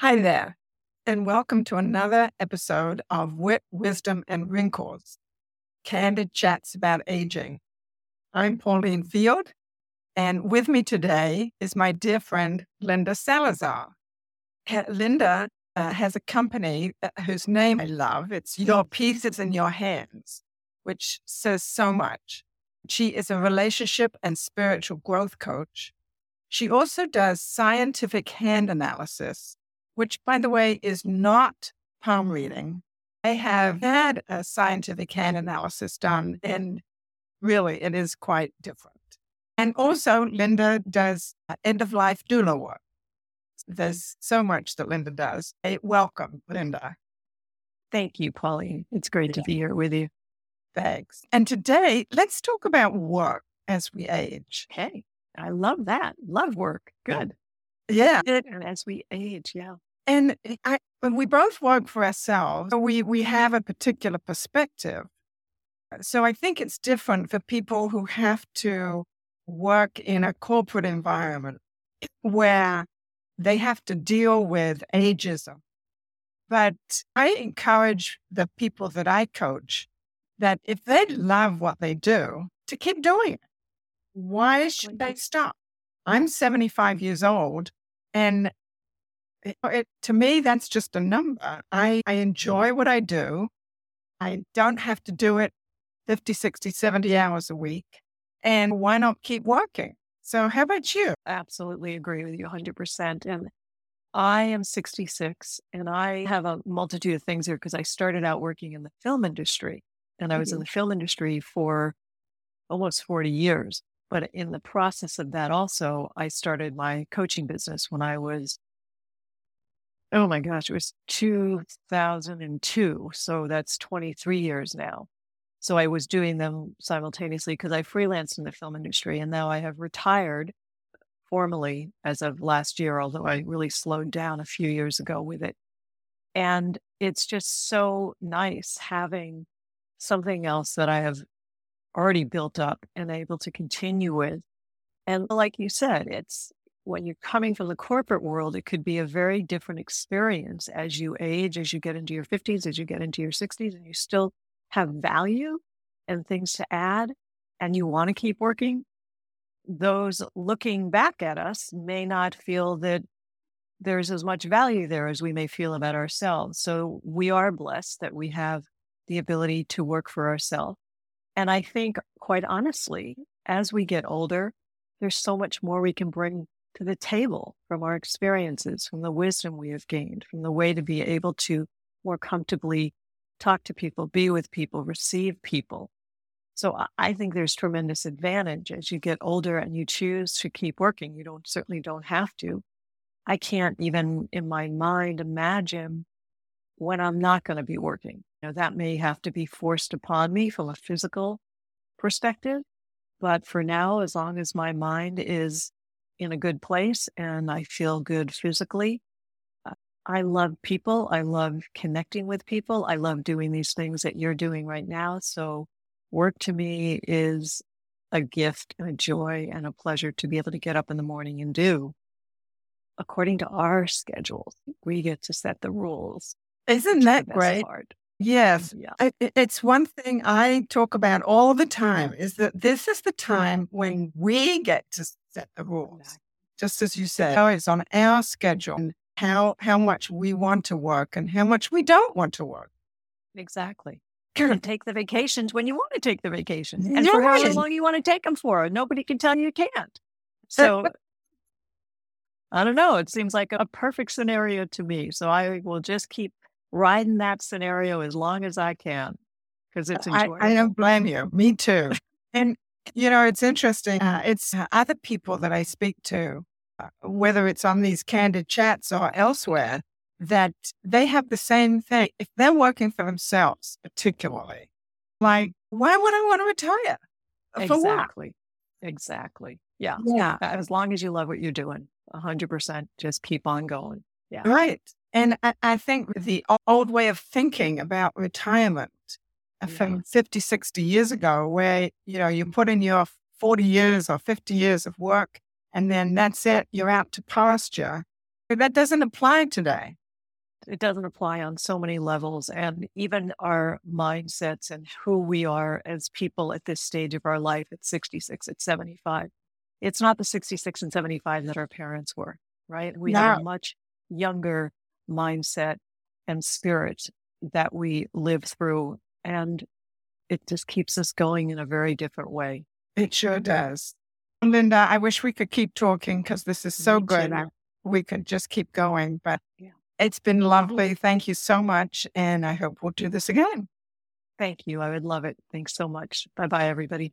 Hi there, and welcome to another episode of Wit, Wisdom, and Wrinkles Candid Chats About Aging. I'm Pauline Field, and with me today is my dear friend, Linda Salazar. Linda uh, has a company uh, whose name I love. It's Your Pieces in Your Hands, which says so much. She is a relationship and spiritual growth coach. She also does scientific hand analysis which, by the way, is not palm reading. I have mm-hmm. had a scientific hand analysis done, and really it is quite different. And mm-hmm. also, Linda does uh, end of life doula work. There's so much that Linda does. Hey, welcome, Linda. Thank you, Pauline. It's great to be here with you. Thanks. And today, let's talk about work as we age. Hey, I love that. Love work. Good. Yeah. And as we age, yeah. And eh, I, when we both work for ourselves, we, we have a particular perspective. So I think it's different for people who have to work in a corporate environment where they have to deal with ageism. But I encourage the people that I coach that if they love what they do, to keep doing it. Why should they stop? I'm 75 years old and it, it, to me, that's just a number. I, I enjoy what I do. I don't have to do it 50, 60, 70 hours a week. And why not keep working? So, how about you? Absolutely agree with you 100%. And I am 66 and I have a multitude of things here because I started out working in the film industry and I was mm-hmm. in the film industry for almost 40 years. But in the process of that, also, I started my coaching business when I was Oh my gosh, it was 2002. So that's 23 years now. So I was doing them simultaneously because I freelanced in the film industry and now I have retired formally as of last year, although I really slowed down a few years ago with it. And it's just so nice having something else that I have already built up and able to continue with. And like you said, it's when you're coming from the corporate world, it could be a very different experience as you age, as you get into your 50s, as you get into your 60s, and you still have value and things to add, and you want to keep working. Those looking back at us may not feel that there's as much value there as we may feel about ourselves. So we are blessed that we have the ability to work for ourselves. And I think, quite honestly, as we get older, there's so much more we can bring to the table from our experiences, from the wisdom we have gained, from the way to be able to more comfortably talk to people, be with people, receive people. So I think there's tremendous advantage as you get older and you choose to keep working. You don't certainly don't have to. I can't even in my mind imagine when I'm not going to be working. You know, that may have to be forced upon me from a physical perspective. But for now, as long as my mind is in a good place and I feel good physically. Uh, I love people. I love connecting with people. I love doing these things that you're doing right now. So, work to me is a gift and a joy and a pleasure to be able to get up in the morning and do according to our schedules. We get to set the rules. Isn't that great? Part. Yes. Yeah. I, it's one thing I talk about all the time is that this is the time when we get to set the rules. Just as you said, it's on our schedule how how much we want to work and how much we don't want to work. Exactly. And take the vacations when you want to take the vacations and for how long you want to take them for. Nobody can tell you you can't. So I don't know. It seems like a perfect scenario to me. So I will just keep riding that scenario as long as I can because it's enjoyable. I, I, don't blame you. Me too. And you know, it's interesting. Uh, it's uh, other people that I speak to, uh, whether it's on these candid chats or elsewhere, that they have the same thing. If they're working for themselves, particularly, like, why would I want to retire? For exactly. What? Exactly. Yeah. Yeah. As long as you love what you're doing, 100%, just keep on going. Yeah. Right. And I, I think the old way of thinking about retirement from 50, 60 years ago, where, you know, you put in your 40 years or 50 years of work and then that's it, you're out to pasture. But that doesn't apply today. It doesn't apply on so many levels. And even our mindsets and who we are as people at this stage of our life at 66, at 75. It's not the 66 and 75 that our parents were, right? We No. have a much younger mindset and spirit that we live through. And it just keeps us going in a very different way. It sure does. Linda, I wish we could keep talking because this is so Me good. I, we could just keep going, but Yeah. it's been lovely. Thank you so much. And I hope we'll do this again. Thank you. I would love it. Thanks so much. Bye bye, everybody.